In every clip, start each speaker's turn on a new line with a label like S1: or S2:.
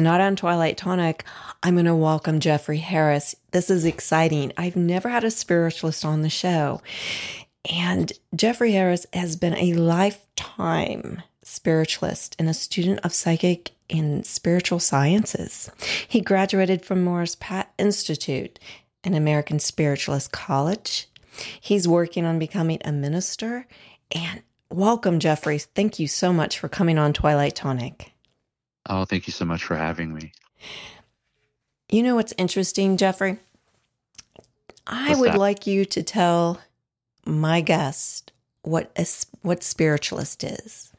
S1: Tonight on Twilight Tonic, I'm going to welcome Jeffrey Harris. This is exciting. I've never had a spiritualist on the show. And Jeffrey Harris has been a lifetime spiritualist and a student of psychic and spiritual sciences. He graduated from Morris Pratt Institute, an American spiritualist college. He's working on becoming a minister. And welcome, Jeffrey. Thank you so much for coming on Twilight Tonic.
S2: Oh, thank you so much for having me.
S1: You know what's interesting, Jeffrey? I What's would that? like you to tell my guest what a, what spiritualist is.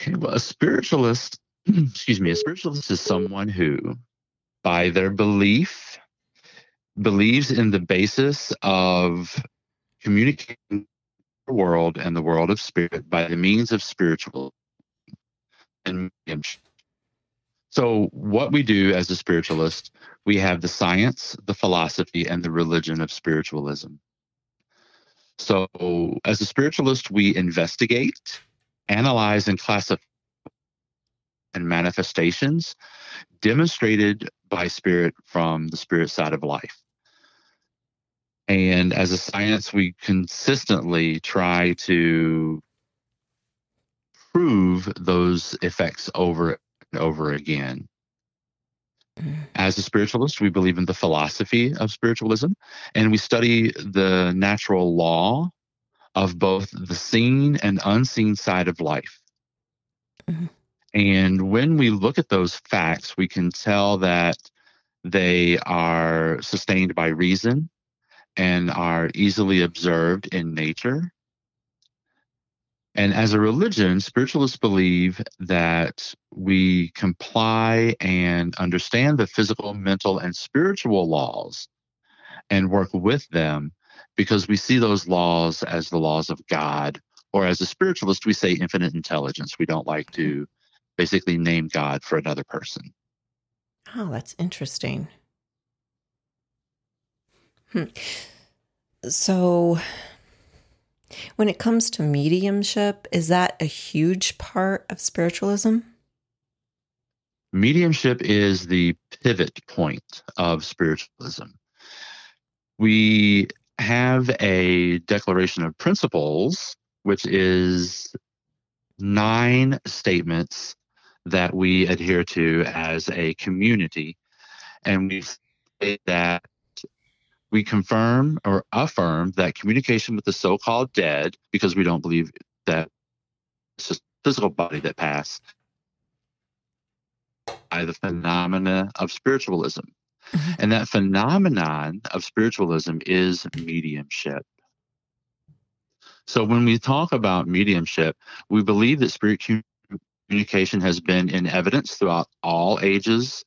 S2: Okay, well, a spiritualist, excuse me, a spiritualist is someone who, by their belief, believes in the basis of communicating the world and the world of spirit by the means of spiritual and. So, what we do as a spiritualist, we have the science, the philosophy, and the religion of spiritualism. So, as a spiritualist, we investigate, analyze, and classify and manifestations demonstrated by spirit from the spirit side of life. And as a science, we consistently try to prove those effects over and over again. Mm. As a spiritualist, we believe in the philosophy of spiritualism and we study the natural law of both the seen and unseen side of life. Mm-hmm. And when we look at those facts, we can tell that they are sustained by reason and are easily observed in nature and as a religion, spiritualists believe that we comply and understand the physical, mental, and spiritual laws and work with them because we see those laws as the laws of God. Or as a spiritualist, we say infinite intelligence. We don't like to basically name God for another person.
S1: Oh, that's interesting. Hmm. So, when it comes to mediumship, is that a huge part of spiritualism?
S2: Mediumship is the pivot point of spiritualism. We have a declaration of principles, which is nine statements that we adhere to as a community. And we say that we confirm or affirm that communication with the so-called dead, because we don't believe that it's just physical body that pass, by the phenomena of spiritualism. Mm-hmm. And that phenomenon of spiritualism is mediumship. So when we talk about mediumship, we believe that spirit communication has been in evidence throughout all ages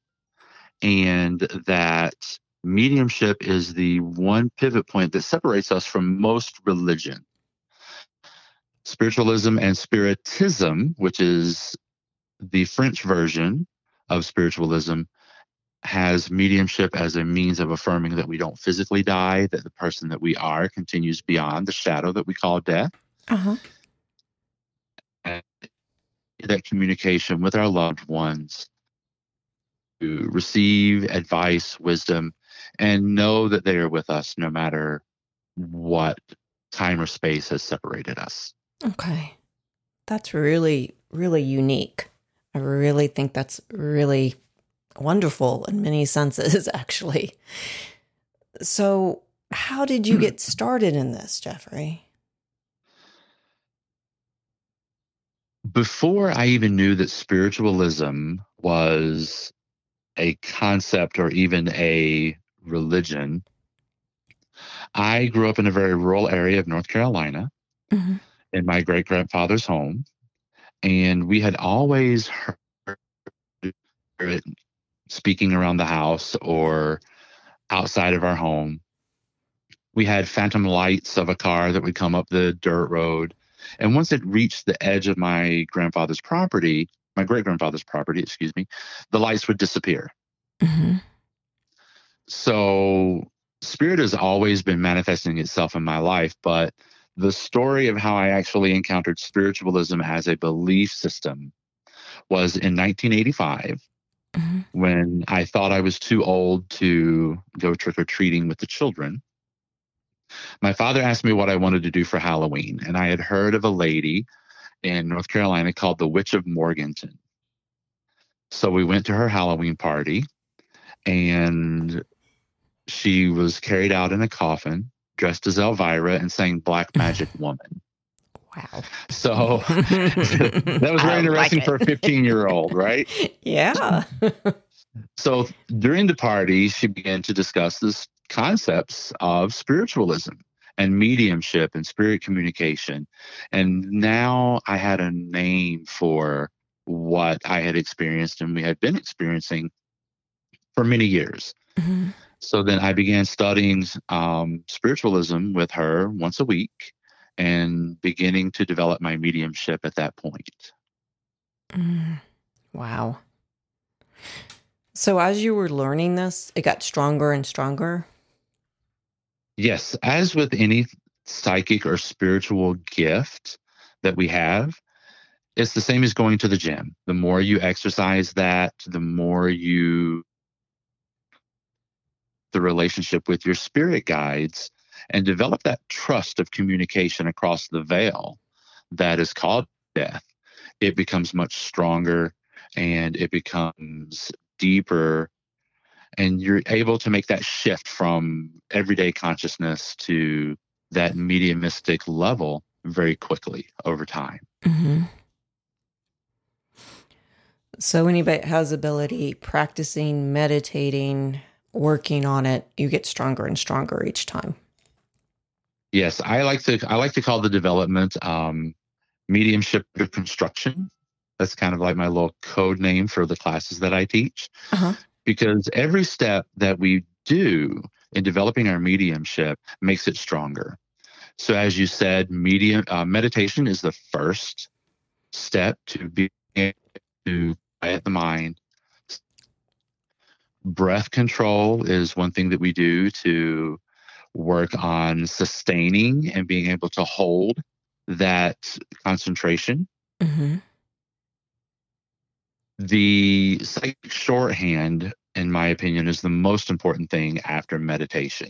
S2: and that mediumship is the one pivot point that separates us from most religion. Spiritualism and Spiritism, which is the French version of spiritualism, has mediumship as a means of affirming that we don't physically die, that the person that we are continues beyond the shadow that we call death. Uh-huh. And that communication with our loved ones receive advice, wisdom, and know that they are with us no matter what time or space has separated us.
S1: Okay. That's really, really unique. I really think that's really wonderful in many senses, actually. So, how did you get started in this, Jeffrey?
S2: Before I even knew that spiritualism was a concept or even a religion, I grew up in a very rural area of North Carolina mm-hmm. in my great grandfather's home. And we had always heard it speaking around the house or outside of our home. We had phantom lights of a car that would come up the dirt road. And once it reached the edge of my grandfather's property, my great grandfather's property, excuse me, the lights would disappear. Mm-hmm. So, spirit has always been manifesting itself in my life, but the story of how I actually encountered spiritualism as a belief system was in 1985 mm-hmm. when I thought I was too old to go trick or treating with the children. My father asked me what I wanted to do for Halloween, and I had heard of a lady in North Carolina called the Witch of Morganton. So we went to her Halloween party, and she was carried out in a coffin, dressed as Elvira, and sang Black Magic Woman.
S1: Wow.
S2: So that was very interesting like for a 15 year old, right?
S1: Yeah.
S2: so during the party, she began to discuss this concepts of spiritualism and mediumship and spirit communication. And now I had a name for what I had experienced and we had been experiencing for many years. Mm-hmm. So then I began studying um, spiritualism with her once a week and beginning to develop my mediumship at that point.
S1: Mm, wow. So, as you were learning this, it got stronger and stronger?
S2: Yes. As with any psychic or spiritual gift that we have, it's the same as going to the gym. The more you exercise that, the more you the relationship with your spirit guides and develop that trust of communication across the veil that is called death, it becomes much stronger and it becomes deeper. And you're able to make that shift from everyday consciousness to that mediumistic level very quickly over time. Mm-hmm.
S1: So, anybody has ability practicing, meditating, working on it, you get stronger and stronger each time.
S2: Yes, I like to I like to call the development um, mediumship construction. That's kind of like my little code name for the classes that I teach. Uh-huh. Because every step that we do in developing our mediumship makes it stronger. So, as you said, medium uh, meditation is the first step to be to quiet the mind. Breath control is one thing that we do to work on sustaining and being able to hold that concentration. Mm-hmm. The psychic shorthand, in my opinion, is the most important thing after meditation.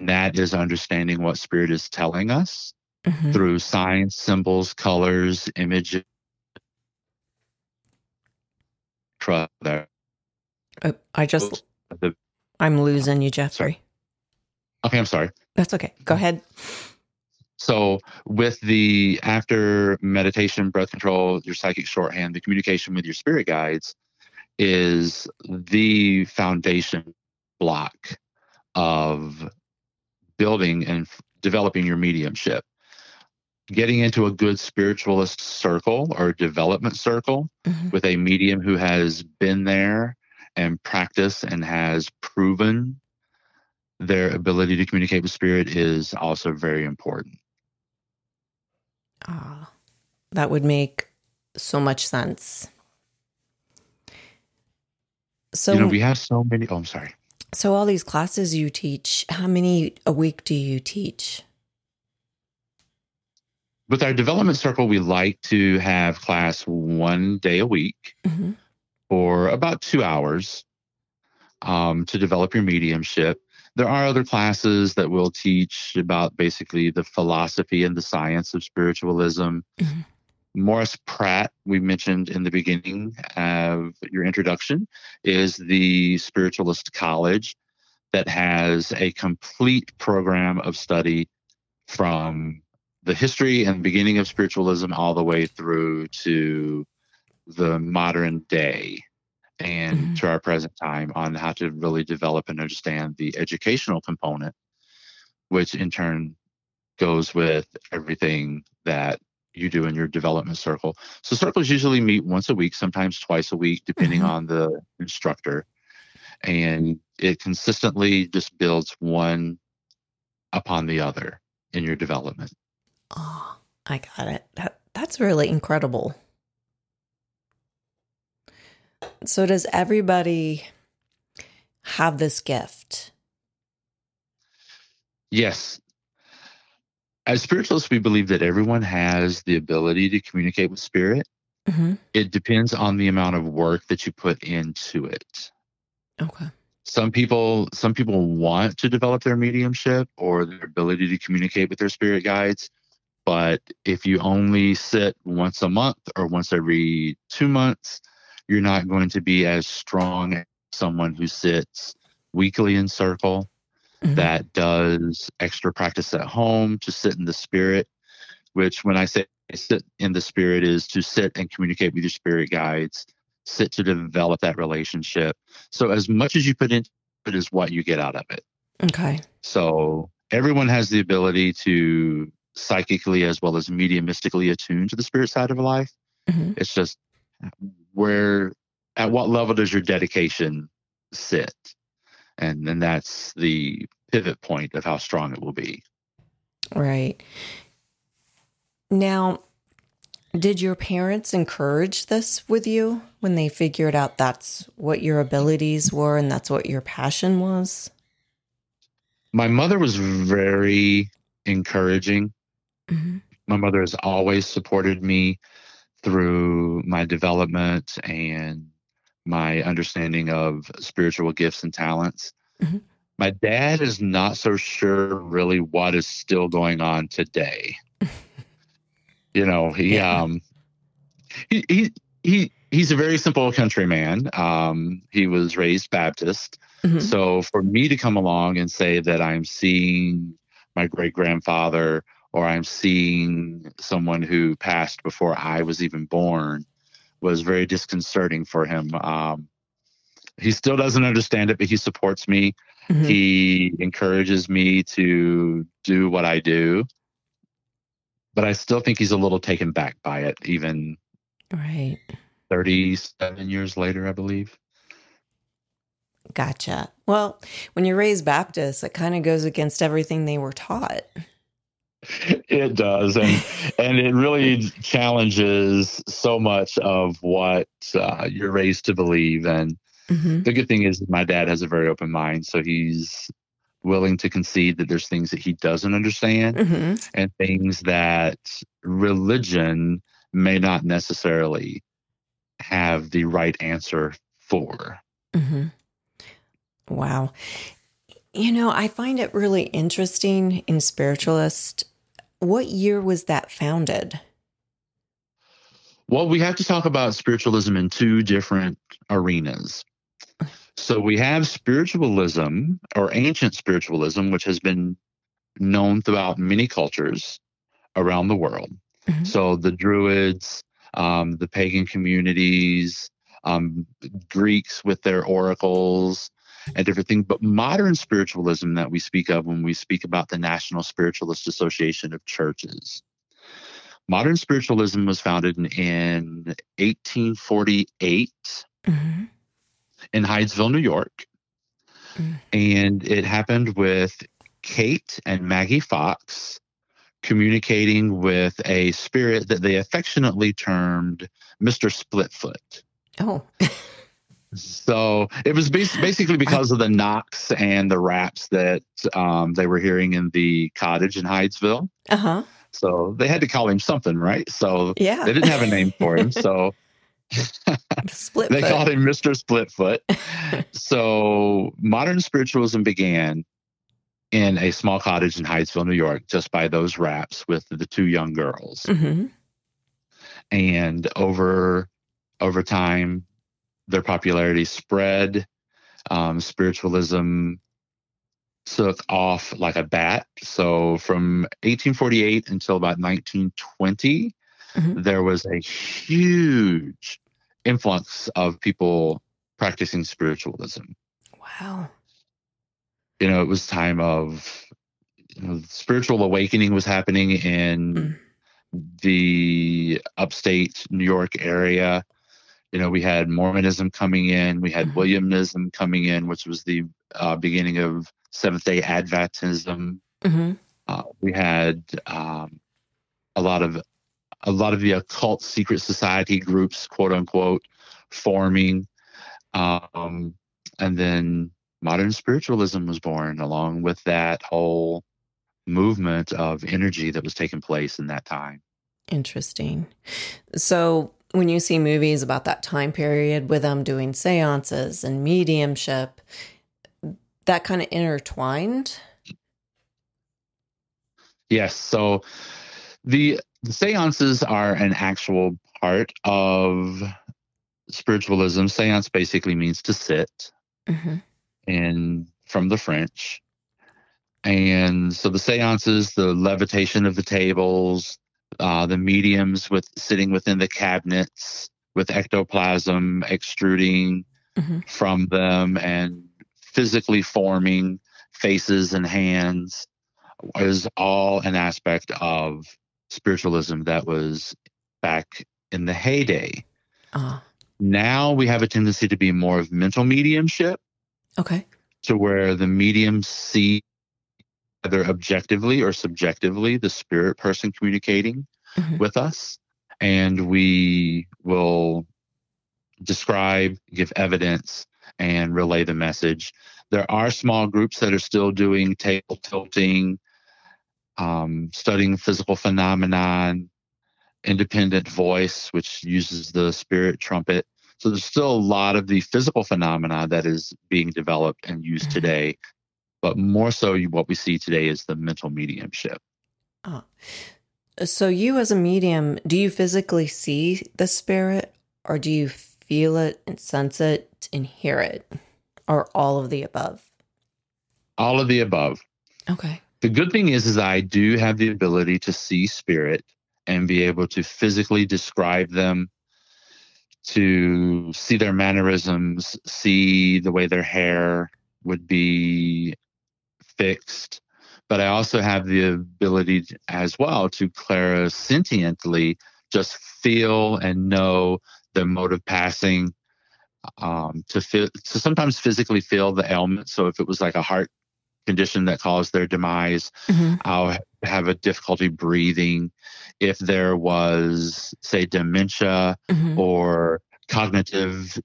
S2: And that is understanding what spirit is telling us mm-hmm. through signs, symbols, colors, images.
S1: Oh, I just, I'm losing you, Jeffrey.
S2: Okay, I'm sorry.
S1: That's okay. Go ahead.
S2: So, with the after meditation, breath control, your psychic shorthand, the communication with your spirit guides is the foundation block of building and f- developing your mediumship. Getting into a good spiritualist circle or development circle mm-hmm. with a medium who has been there and practiced and has proven their ability to communicate with spirit is also very important.
S1: Ah, that would make so much sense.
S2: So you know, we have so many. Oh, I'm sorry.
S1: So all these classes you teach, how many a week do you teach?
S2: With our development circle, we like to have class one day a week mm-hmm. for about two hours um, to develop your mediumship. There are other classes that will teach about basically the philosophy and the science of spiritualism. Mm-hmm. Morris Pratt, we mentioned in the beginning of your introduction, is the spiritualist college that has a complete program of study from the history and beginning of spiritualism all the way through to the modern day and mm-hmm. to our present time on how to really develop and understand the educational component, which in turn goes with everything that you do in your development circle. So circles usually meet once a week, sometimes twice a week, depending mm-hmm. on the instructor. And it consistently just builds one upon the other in your development.
S1: Oh, I got it. That that's really incredible. So does everybody have this gift?
S2: Yes, as spiritualists, we believe that everyone has the ability to communicate with spirit. Mm-hmm. It depends on the amount of work that you put into it.
S1: Okay.
S2: Some people, some people want to develop their mediumship or their ability to communicate with their spirit guides. But if you only sit once a month or once every two months, you're not going to be as strong as someone who sits weekly in circle mm-hmm. that does extra practice at home to sit in the spirit, which when I say sit in the spirit is to sit and communicate with your spirit guides, sit to develop that relationship. So as much as you put into it is what you get out of it.
S1: Okay.
S2: So everyone has the ability to psychically as well as mediumistically attune to the spirit side of life. Mm-hmm. It's just where at what level does your dedication sit? and then that's the pivot point of how strong it will be.
S1: Right. Now, did your parents encourage this with you when they figured out that's what your abilities were and that's what your passion was?
S2: My mother was very encouraging. Mm-hmm. My mother has always supported me through my development and my understanding of spiritual gifts and talents. Mm-hmm. My dad is not so sure really what is still going on today. you know, he yeah. um he he he he's a very simple countryman. Um he was raised Baptist. Mm-hmm. So for me to come along and say that I'm seeing my great grandfather or I'm seeing someone who passed before I was even born was very disconcerting for him. Um, he still doesn't understand it, but he supports me. Mm-hmm. He encourages me to do what I do. But I still think he's a little taken back by it, even
S1: right
S2: 37 years later, I believe.
S1: Gotcha. Well, when you're raised Baptist, it kind of goes against everything they were taught.
S2: It does, and and it really challenges so much of what uh, you're raised to believe. And mm-hmm. the good thing is, my dad has a very open mind, so he's willing to concede that there's things that he doesn't understand mm-hmm. and things that religion may not necessarily have the right answer for.
S1: Mm-hmm. Wow. You know, I find it really interesting in spiritualist what year was that founded?
S2: Well, we have to talk about spiritualism in two different arenas. So we have spiritualism or ancient spiritualism, which has been known throughout many cultures around the world. Mm-hmm. So the Druids, um, the pagan communities, um, Greeks with their oracles, and different things. But modern spiritualism that we speak of when we speak about the National Spiritualist Association of Churches. Modern spiritualism was founded in, in 1848. Mm-hmm. in Hydesville, New York. Mm. And it happened with Kate and Maggie Fox communicating with a spirit that they affectionately termed Mr. Splitfoot.
S1: Oh.
S2: so it was basically because of the knocks and the raps that um, they were hearing in the cottage in Hydesville.
S1: Uh huh.
S2: So they had to call him something, right? So
S1: yeah.
S2: they didn't have a name for him. So they called him Mr. Splitfoot. so modern spiritualism began in a small cottage in Hydesville, New York, just by those raps with the two young girls.
S1: Mm-hmm.
S2: And over over time, their popularity spread. Um, spiritualism took off like a bat. So from 1848 until about 1920, mm-hmm. there was a huge influx of people practicing spiritualism.
S1: Wow.
S2: You know, it was time of you know, spiritual awakening was happening in mm. the upstate New York area. You know, we had Mormonism coming in, we had mm-hmm. Millerism coming in, which was the uh, beginning of Seventh Day Adventism.
S1: Mm-hmm.
S2: Uh, we had um, a lot of a lot of the occult secret society groups, quote unquote, forming, um, and then modern spiritualism was born along with that whole movement of energy that was taking place in that time.
S1: Interesting. So, when you see movies about that time period with them doing seances and mediumship, that kind of intertwined?
S2: Yes. So the, the seances are an actual part of spiritualism. Seance basically means to sit,
S1: mm-hmm.
S2: and from the French. And so the seances, the levitation of the tables, uh, the mediums with sitting within the cabinets with ectoplasm extruding mm-hmm. from them and physically forming faces and hands is all an aspect of spiritualism that was back in the heyday.
S1: Uh-huh.
S2: Now we have a tendency to be more of mental mediumship.
S1: Okay.
S2: To where the mediums see either objectively or subjectively the spirit person communicating mm-hmm. with us. And we will describe, give evidence, and relay the message. There are small groups that are still doing table tilting, um, studying physical phenomenon, independent voice, which uses the spirit trumpet. So there's still a lot of the physical phenomena that is being developed and used mm-hmm. today, but more so what we see today is the mental mediumship.
S1: Oh. So you as a medium, do you physically see the spirit or do you feel it and sense it and hear it, or all of the above?
S2: All of the above.
S1: Okay.
S2: The good thing is, is I do have the ability to see spirit and be able to physically describe them, to see their mannerisms, see the way their hair would be fixed. But I also have the ability as well to clairsentiently just feel and know the mode of passing um, to feel to sometimes physically feel the ailment. So if it was like a heart condition that caused their demise, mm-hmm. I'll have a difficulty breathing. If there was, say, dementia mm-hmm. or cognitive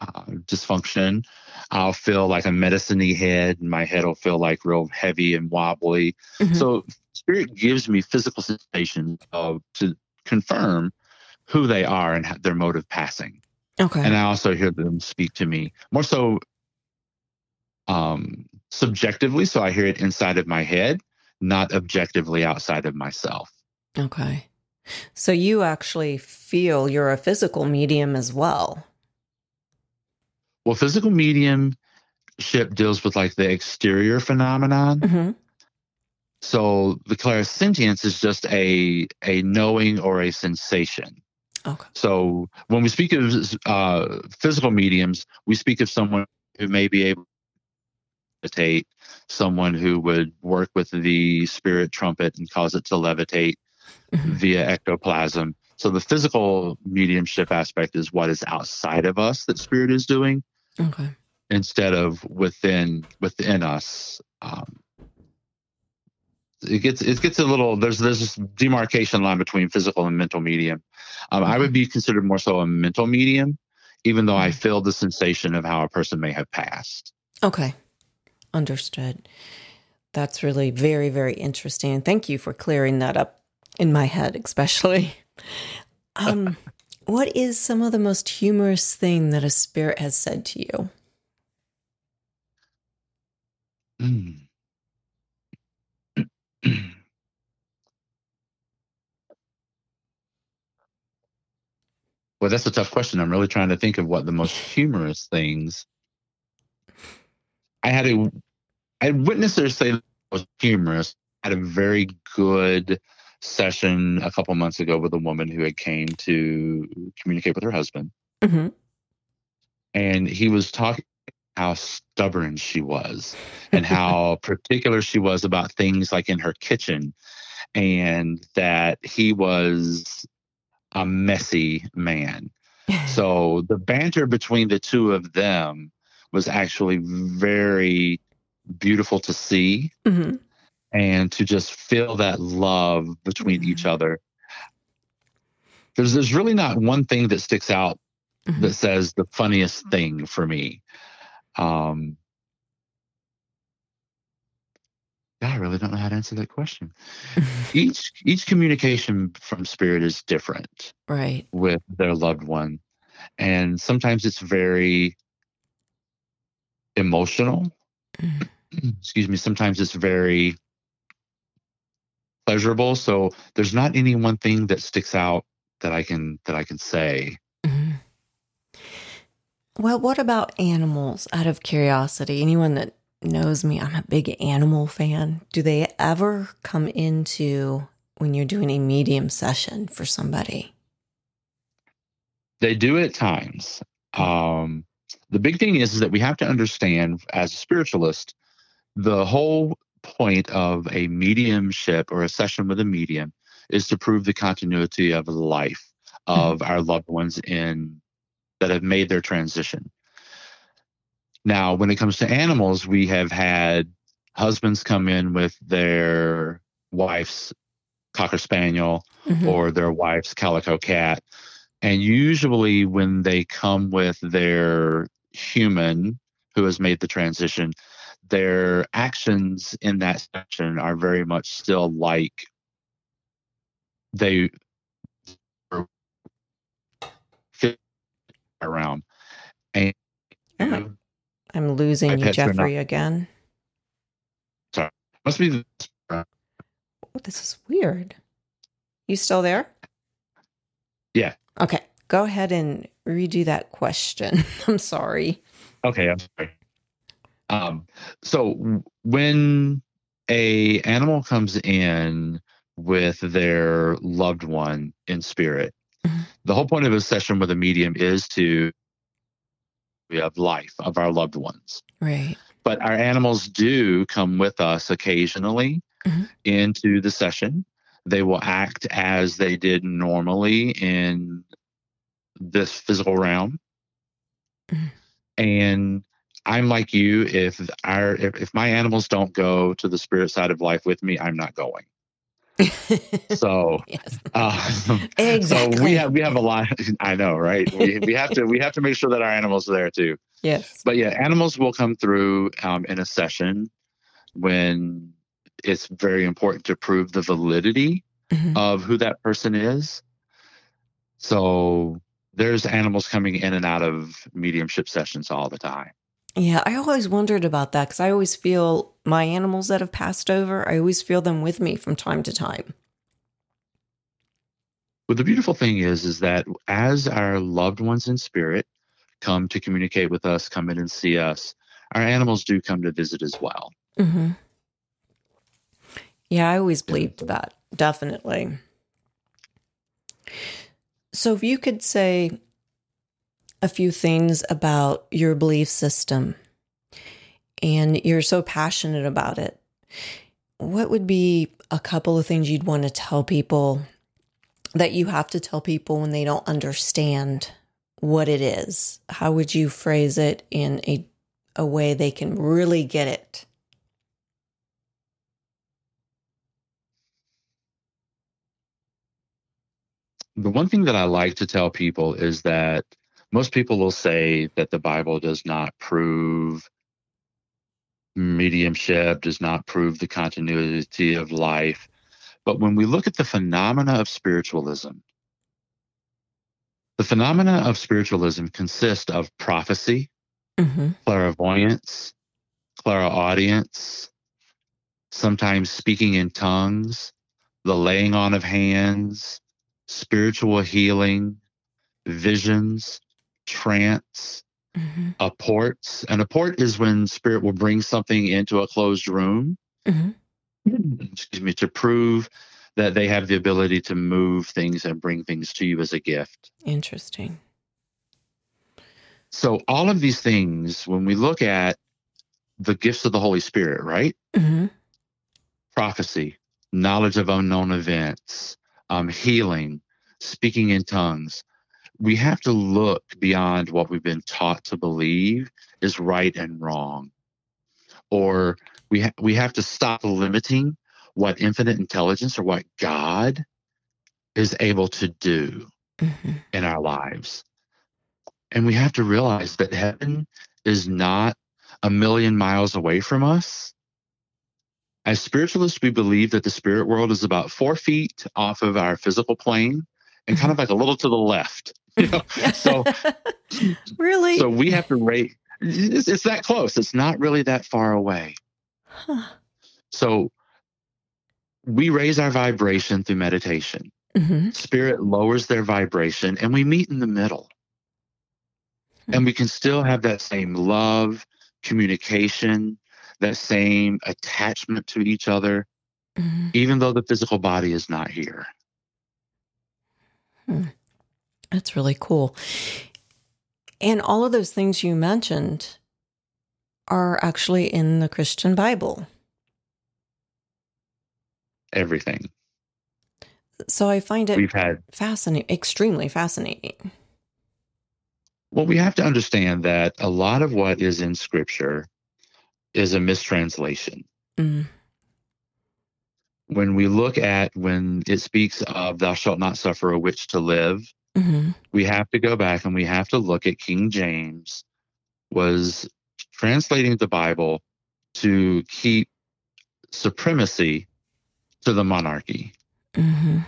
S2: uh, dysfunction, I'll feel like a medicine head, and my head will feel like real heavy and wobbly. Mm-hmm. So spirit gives me physical sensations of to confirm who they are and their mode of passing.
S1: Okay.
S2: And I also hear them speak to me more so um, subjectively. So I hear it inside of my head, not objectively outside of myself.
S1: Okay. So you actually feel you're a physical medium as well.
S2: Well, physical mediumship deals with like the exterior phenomenon.
S1: Mm-hmm.
S2: So the clairsentience is just a a knowing or a sensation.
S1: Okay.
S2: So when we speak of uh, physical mediums, we speak of someone who may be able to levitate, someone who would work with the spirit trumpet and cause it to levitate mm-hmm. via ectoplasm. So the physical mediumship aspect is what is outside of us that spirit is doing.
S1: Okay.
S2: Instead of within within us. Um, it gets it gets a little there's there's this demarcation line between physical and mental medium. Um, I would be considered more so a mental medium, even though I
S1: Mm-hmm.
S2: feel the sensation of how a person may have passed.
S1: Okay. Understood. That's really very, very interesting. And thank you for clearing that up in my head, especially. Um, what is some of the most humorous thing that a spirit has said to you?
S2: Mm. Well, that's a tough question. I'm really trying to think of what the most humorous things. I had a, I witnessed her say was humorous. I had a very good session a couple months ago with a woman who had came to communicate with her husband,
S1: hmm
S2: and he was talking how stubborn she was and how particular she was about things like in her kitchen and that he was a messy man. So the banter between the two of them was actually very beautiful to see.
S1: Hmm
S2: and to just feel that love between each
S1: Mhm.
S2: other. There's there's really not one thing that sticks out
S1: Mhm.
S2: that says the funniest thing for me. Um, yeah, I really don't know how to answer that question. Each each communication from spirit is different
S1: right.
S2: with their loved one, and sometimes it's very emotional.
S1: Mhm.
S2: Excuse me. Sometimes it's very pleasurable. So there's not any one thing that sticks out that I can that I can say.
S1: Mhm. Well, what about animals out of curiosity? Anyone that knows me, I'm a big animal fan. Do they ever come into when you're doing a medium session for somebody?
S2: They do at times. Um, the big thing is, is that we have to understand as a spiritualist, the whole point of a mediumship or a session with a medium is to prove the continuity of the life of our loved ones in that have made their transition. Now, when it comes to animals, we have had husbands come in with their wife's cocker spaniel
S1: Mhm.
S2: or their wife's calico cat. And usually, when they come with their human who has made the transition, their actions in that section are very much still like they were fit around. And
S1: Oh I'm losing you,
S2: pets are not-
S1: Jeffrey, again. Sorry.
S2: Must be the
S1: Oh, this is weird. You still there?
S2: Yeah.
S1: Okay. Go ahead and redo that question. I'm sorry.
S2: Okay, I'm sorry. Um, so when a animal comes in with their loved one in spirit,
S1: Mhm.
S2: the whole point of a session with a medium is to we have life of our loved ones.
S1: Right.
S2: But our animals do come with us occasionally
S1: Mhm.
S2: into the session. They will act as they did normally in this physical realm.
S1: Mhm.
S2: And I'm like you. If our if, if my animals don't go to the spirit side of life with me, I'm not going. So,
S1: yes.
S2: um,
S1: Exactly.
S2: so we have we have a lot. I know, right? We, we have to we have to make sure that our animals are there too.
S1: Yes.
S2: But yeah, animals will come through um, in a session when it's very important to prove the validity
S1: Mhm.
S2: of who that person is. So there's animals coming in and out of mediumship sessions all the time.
S1: Yeah, I always wondered about that because I always feel my animals that have passed over, I always feel them with me from time to time.
S2: But the beautiful thing is, is that as our loved ones in spirit come to communicate with us, come in and see us, our animals do come to visit as well.
S1: hmm Yeah, I always believed that. Definitely. So, if you could say a few things about your belief system and you're so passionate about it, what would be a couple of things you'd want to tell people that you have to tell people when they don't understand what it is? How would you phrase it in a a way they can really get it?
S2: The one thing that I like to tell people is that most people will say that the Bible does not prove mediumship, does not prove the continuity of life. But when we look at the phenomena of spiritualism, the phenomena of spiritualism consist of prophecy, mm-hmm. clairvoyance, clairaudience, sometimes speaking in tongues, the laying on of hands, spiritual healing, visions, trance, mm-hmm. apports. And port is when spirit will bring something into a closed room, mm-hmm. excuse me, to prove that they have the ability to move things and bring things to you as a gift.
S1: Interesting.
S2: So, all of these things, when we look at the gifts of the Holy Spirit, right? Mm-hmm. Prophecy, knowledge of unknown events, um, healing, speaking in tongues, we have to look beyond what we've been taught to believe is right and wrong. Or we, ha- we have to stop limiting what infinite intelligence or what God is able to do mm-hmm. in our lives. And we have to realize that heaven is not a million miles away from us. As spiritualists, we believe that the spirit world is about four feet off of our physical plane and kind of like a little to the left. You know? so
S1: really,
S2: so we have to rate. It's, it's, that close. It's not really that far away. Huh. So we raise our vibration through meditation. Mm-hmm. Spirit lowers their vibration, and we meet in the middle. Mm-hmm. And we can still have that same love, communication, that same attachment to each other, mm-hmm. even though the physical body is not here.
S1: Hmm. That's really cool. And all of those things you mentioned are actually in the Christian Bible
S2: everything.
S1: So I find it
S2: we've had
S1: fascinating, extremely fascinating.
S2: Well, we have to understand that a lot of what is in Scripture is a mistranslation. Mm. When we look at when it speaks of "Thou shalt not suffer a witch to live," mm-hmm. we have to go back and we have to look at King James was translating the Bible to keep supremacy to the monarchy. Mm-hmm.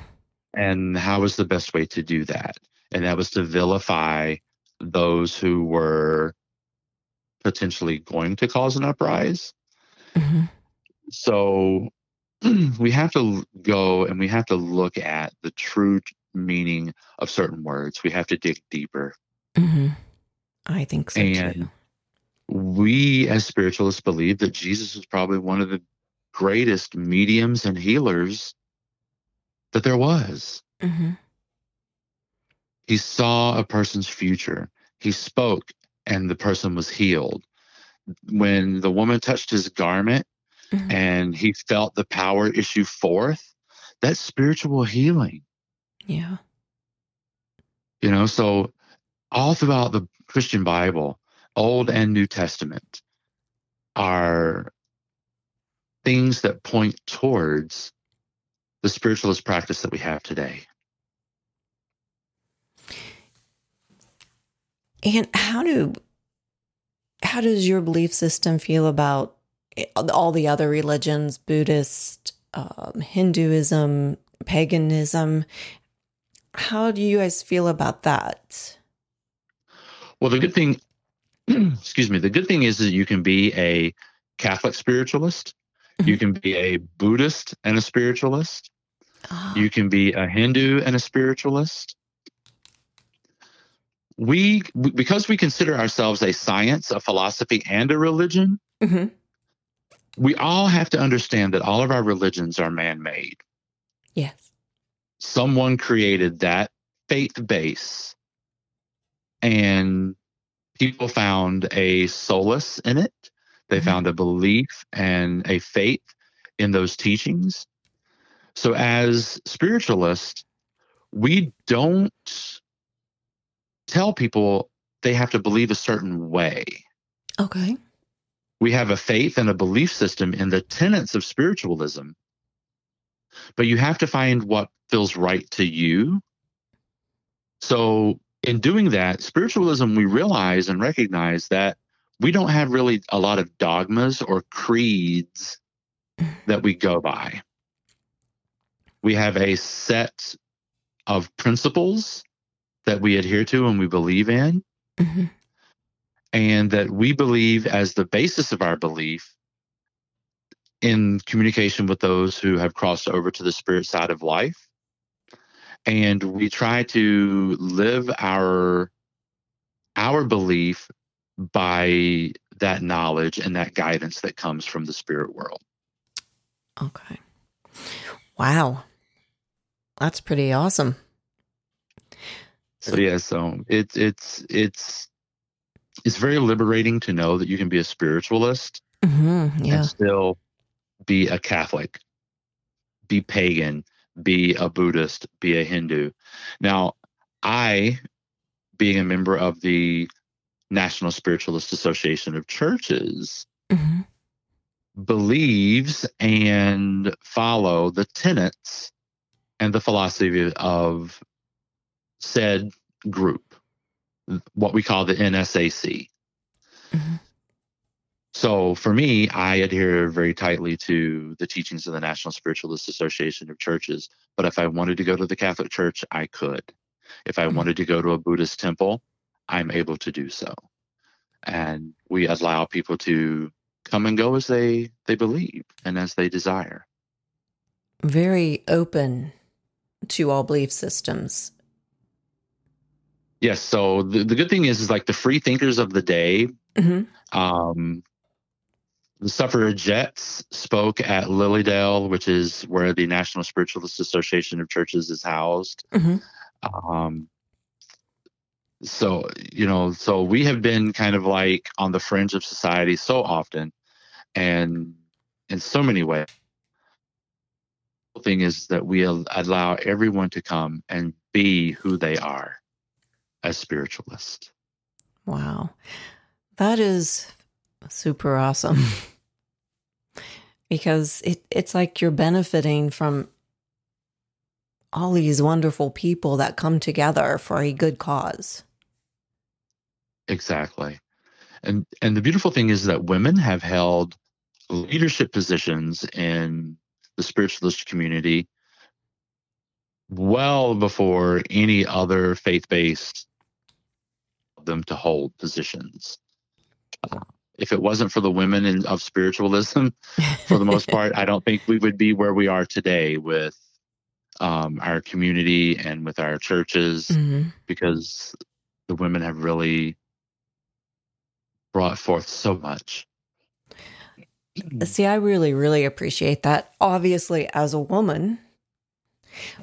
S2: And how was the best way to do that? And that was to vilify those who were potentially going to cause an uprising. Mm-hmm. So we have to go and we have to look at the true meaning of certain words. We have to dig deeper.
S1: Mm-hmm. I think so
S2: and
S1: too.
S2: We, as spiritualists, believe that Jesus was probably one of the greatest mediums and healers that there was. Mm-hmm. He saw a person's future. He spoke, and the person was healed. When the woman touched his garment mm-hmm. and he felt the power issue forth, that's spiritual healing.
S1: Yeah.
S2: You know, so all throughout the Christian Bible, Old and New Testament, are things that point towards the spiritualist practice that we have today.
S1: And how do how does your belief system feel about all the other religions, Buddhist, um, Hinduism, paganism? How do you guys feel about that?
S2: Well, the good thing, excuse me, the good thing is that you can be a Catholic spiritualist you can be a Buddhist and a spiritualist. Oh. You can be a Hindu and a spiritualist. We, because we consider ourselves a science, a philosophy, and a religion, mm-hmm. We all have to understand that all of our religions are man made.
S1: Yes.
S2: Someone created that faith base, and people found a solace in it they mm-hmm. found a belief and a faith in those teachings. So, as spiritualists, we don't tell people they have to believe a certain way.
S1: Okay.
S2: We have a faith and a belief system in the tenets of spiritualism, but you have to find what feels right to you. So, in doing that, spiritualism, we realize and recognize that we don't have really a lot of dogmas or creeds that we go by. We have a set of principles that we adhere to and we believe in, mm-hmm. And that we believe as the basis of our belief in communication with those who have crossed over to the spirit side of life. And we try to live our our belief by that knowledge and that guidance that comes from the spirit world.
S1: Okay. Wow. That's pretty awesome.
S2: So yeah, so it's it's it's it's very liberating to know that you can be a spiritualist mm-hmm, yeah. and still be a Catholic, be pagan, be a Buddhist, be a Hindu. Now, I, being a member of the National Spiritualist Association of Churches, mm-hmm. believes and follow the tenets and the philosophy of said group, what we call the NSAC. Mm-hmm. So for me, I adhere very tightly to the teachings of the National Spiritualist Association of Churches. But if I wanted to go to the Catholic Church, I could. If I mm-hmm. wanted to go to a Buddhist temple, I'm able to do so. And we allow people to come and go as they, they believe and as they desire.
S1: Very open to all belief systems.
S2: Yes. So the, the good thing is, is like the free thinkers of the day, mm-hmm. um, the suffragettes spoke at Lily Dale, which is where the National Spiritualist Association of Churches is housed. Mm-hmm. Um, so, you know, so we have been kind of like on the fringe of society so often and in so many ways The thing is that we allow everyone to come and be who they are as spiritualists.
S1: Wow. That is super awesome. because it, it's like you're benefiting from all these wonderful people that come together for a good cause.
S2: Exactly. And and the beautiful thing is that women have held leadership positions in the spiritualist community well before any other faith-based them to hold positions. Uh, if it wasn't for the women in, of spiritualism, for the most part, I don't think we would be where we are today with um, our community and with our churches, mm-hmm. because the women have really brought forth so much.
S1: See, I really, really appreciate that. Obviously, as a woman,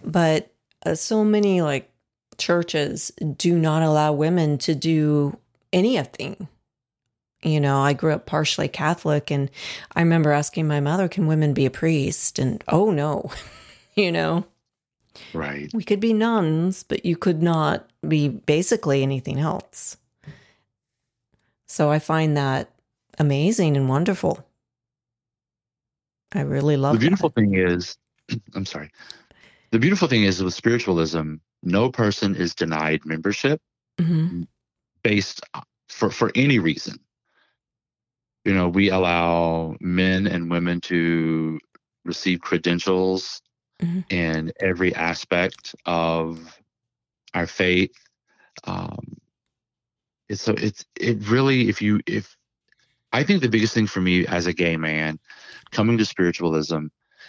S1: but uh, so many like churches do not allow women to do anything. You know, I grew up partially Catholic, and I remember asking my mother, "Can women be a priest?" And oh no, you know,
S2: right?
S1: We could be nuns, but you could not be basically anything else. So I find that amazing and wonderful. I really love
S2: the beautiful that. thing is I'm sorry. The beautiful thing is with spiritualism, no person is denied membership mm-hmm. based for for any reason. You know, we allow men and women to receive credentials mm-hmm. in every aspect of our faith. Um, it's so it's it really if you if I think the biggest thing for me as a gay man coming to spiritualism,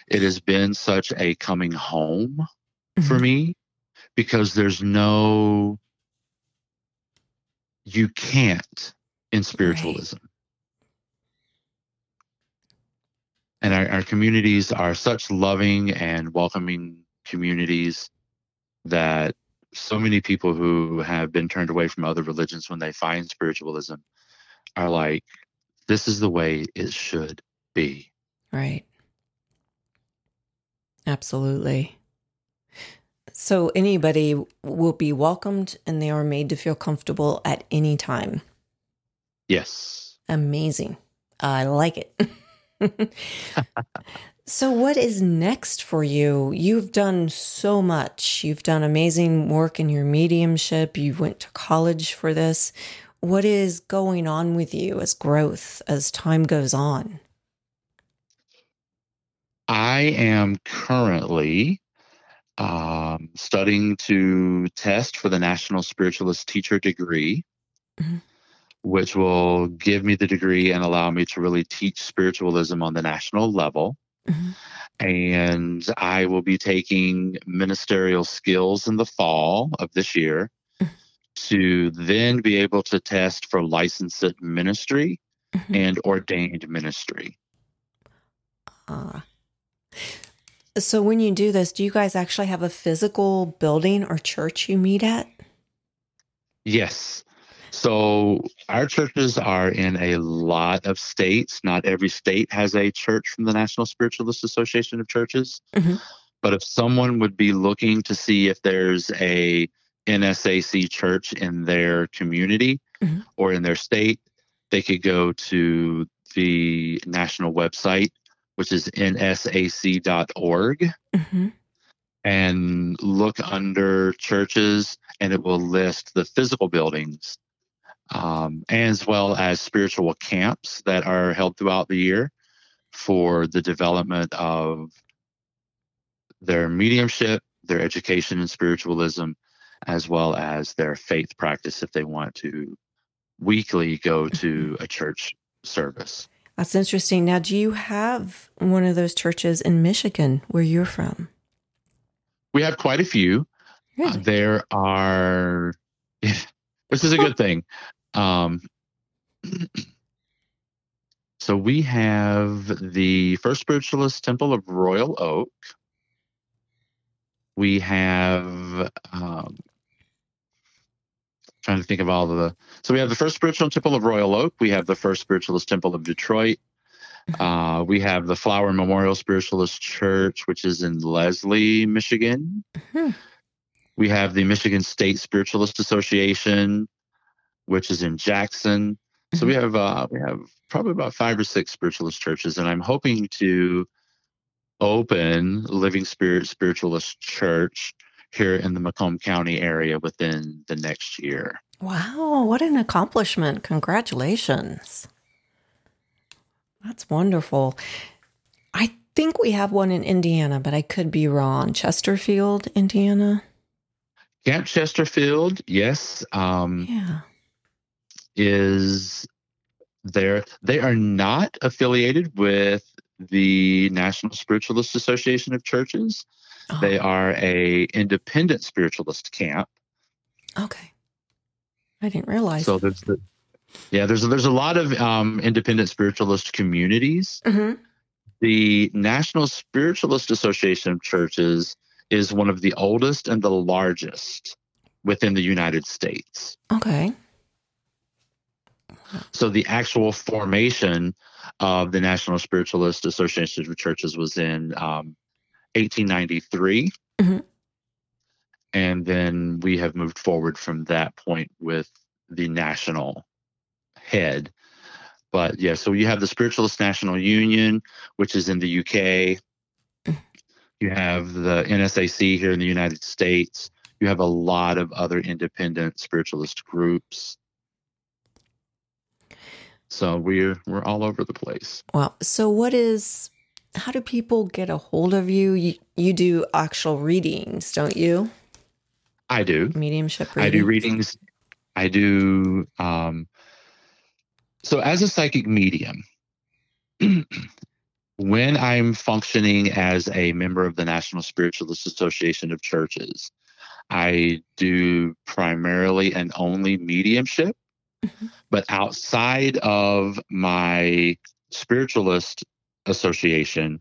S2: it has been such a coming home mm-hmm. for me because there's no you can't in spiritualism. Right. And our, our communities are such loving and welcoming communities that so many people who have been turned away from other religions when they find spiritualism are like, this is the way it should be.
S1: Right. Absolutely. So anybody will be welcomed and they are made to feel comfortable at any time.
S2: Yes.
S1: Amazing. I like it. so, what is next for you? You've done so much. You've done amazing work in your mediumship. You went to college for this. What is going on with you as growth as time goes on?
S2: I am currently um, studying to test for the National Spiritualist Teacher degree, mm-hmm. which will give me the degree and allow me to really teach spiritualism on the national level. Mm-hmm. And I will be taking ministerial skills in the fall of this year mm-hmm. to then be able to test for licensed ministry mm-hmm. and ordained ministry.
S1: Uh, so, when you do this, do you guys actually have a physical building or church you meet at?
S2: Yes. So, our churches are in a lot of states. Not every state has a church from the National Spiritualist Association of Churches. Mm-hmm. But if someone would be looking to see if there's a NSAC church in their community mm-hmm. or in their state, they could go to the national website which is nsac.org, mm-hmm. and look under churches, and it will list the physical buildings um, as well as spiritual camps that are held throughout the year for the development of their mediumship, their education in spiritualism, as well as their faith practice if they want to weekly go to mm-hmm. a church service.
S1: That's interesting. Now, do you have one of those churches in Michigan where you're from?
S2: We have quite a few. Really? Uh, there are, this is a good thing. Um, so we have the First Spiritualist Temple of Royal Oak. We have um, trying to think of all of the. So we have the First Spiritual Temple of Royal Oak. We have the First Spiritualist Temple of Detroit. Uh, we have the Flower Memorial Spiritualist Church, which is in Leslie, Michigan. Mm-hmm. We have the Michigan State Spiritualist Association, which is in Jackson. Mm-hmm. So we mm-hmm. have uh, we have probably about five or six spiritualist churches, and I'm hoping to open Living Spirit Spiritualist Church here in the Macomb County area within the next year.
S1: Wow, what an accomplishment. Congratulations. That's wonderful. I think we have one in Indiana, but I could be wrong. Chesterfield, Indiana?
S2: Camp Chesterfield, yes. Um, yeah. Is there, they are not affiliated with the National Spiritualist Association of Churches. Oh. They are a independent spiritualist camp.
S1: Okay. I didn't realize.
S2: So there's the, yeah, there's there's a lot of um, independent spiritualist communities. Mm-hmm. The National Spiritualist Association of Churches is one of the oldest and the largest within the United States.
S1: Okay.
S2: So the actual formation of the National Spiritualist Association of Churches was in um, 1893. Mm-hmm. And then we have moved forward from that point with the national head. But yeah, so you have the Spiritualist National Union, which is in the UK. You have the NSAC here in the United States. You have a lot of other independent spiritualist groups. So we're we're all over the place.
S1: Well, so what is how do people get a hold of you? You, you do actual readings, don't you?
S2: I do.
S1: Mediumship readings.
S2: I do readings. I do. Um, so, as a psychic medium, when I'm functioning as a member of the National Spiritualist Association of Churches, I do primarily and only mediumship. Mm-hmm. But outside of my spiritualist Association.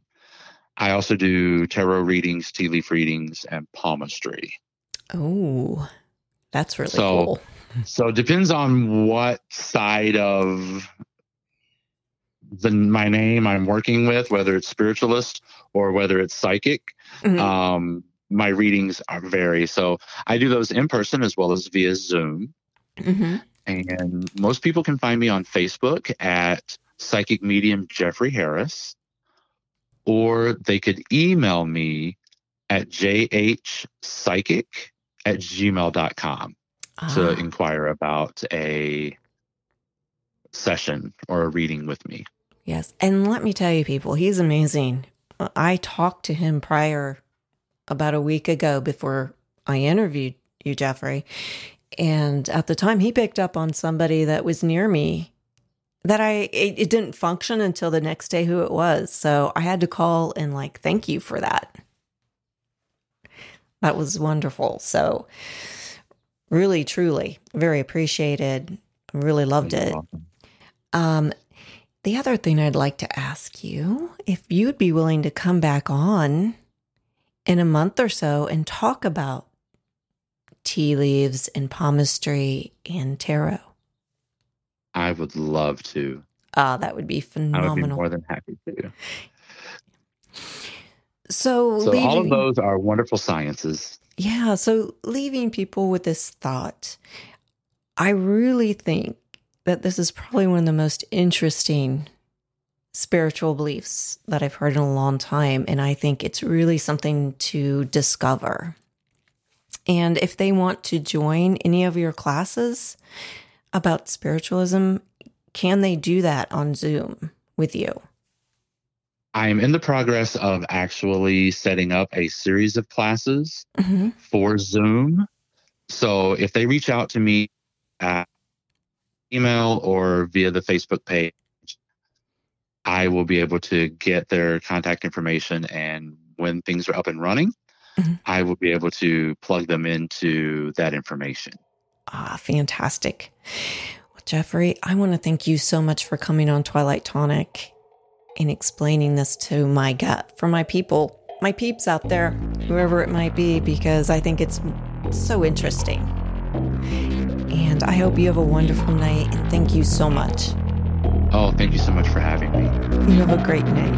S2: I also do tarot readings, tea leaf readings, and palmistry.
S1: Oh, that's really so, cool.
S2: So it depends on what side of the my name I'm working with, whether it's spiritualist or whether it's psychic. Mm-hmm. Um, my readings are vary. So I do those in person as well as via Zoom. Mm-hmm. And most people can find me on Facebook at Psychic Medium Jeffrey Harris, or they could email me at jhpsychic at gmail.com ah. to inquire about a session or a reading with me.
S1: Yes. And let me tell you, people, he's amazing. I talked to him prior about a week ago before I interviewed you, Jeffrey. And at the time, he picked up on somebody that was near me that I, it, it didn't function until the next day who it was. So I had to call and like, thank you for that. That was wonderful. So, really, truly, very appreciated. Really loved it. Um, the other thing I'd like to ask you if you'd be willing to come back on in a month or so and talk about tea leaves and palmistry and tarot.
S2: I would love to.
S1: Ah, that would be phenomenal. I would be
S2: more than happy to.
S1: So,
S2: so leaving, all of those are wonderful sciences.
S1: Yeah. So leaving people with this thought, I really think that this is probably one of the most interesting spiritual beliefs that I've heard in a long time. And I think it's really something to discover. And if they want to join any of your classes about spiritualism, can they do that on Zoom with you?
S2: I'm in the progress of actually setting up a series of classes mm-hmm. for Zoom. So if they reach out to me at email or via the Facebook page, I will be able to get their contact information. And when things are up and running, mm-hmm. I will be able to plug them into that information.
S1: Ah, fantastic. Well, Jeffrey, I want to thank you so much for coming on Twilight Tonic and explaining this to my gut for my people, my peeps out there, whoever it might be, because I think it's so interesting. And I hope you have a wonderful night and thank you so much.
S2: Oh, thank you so much for having me.
S1: You have a great night.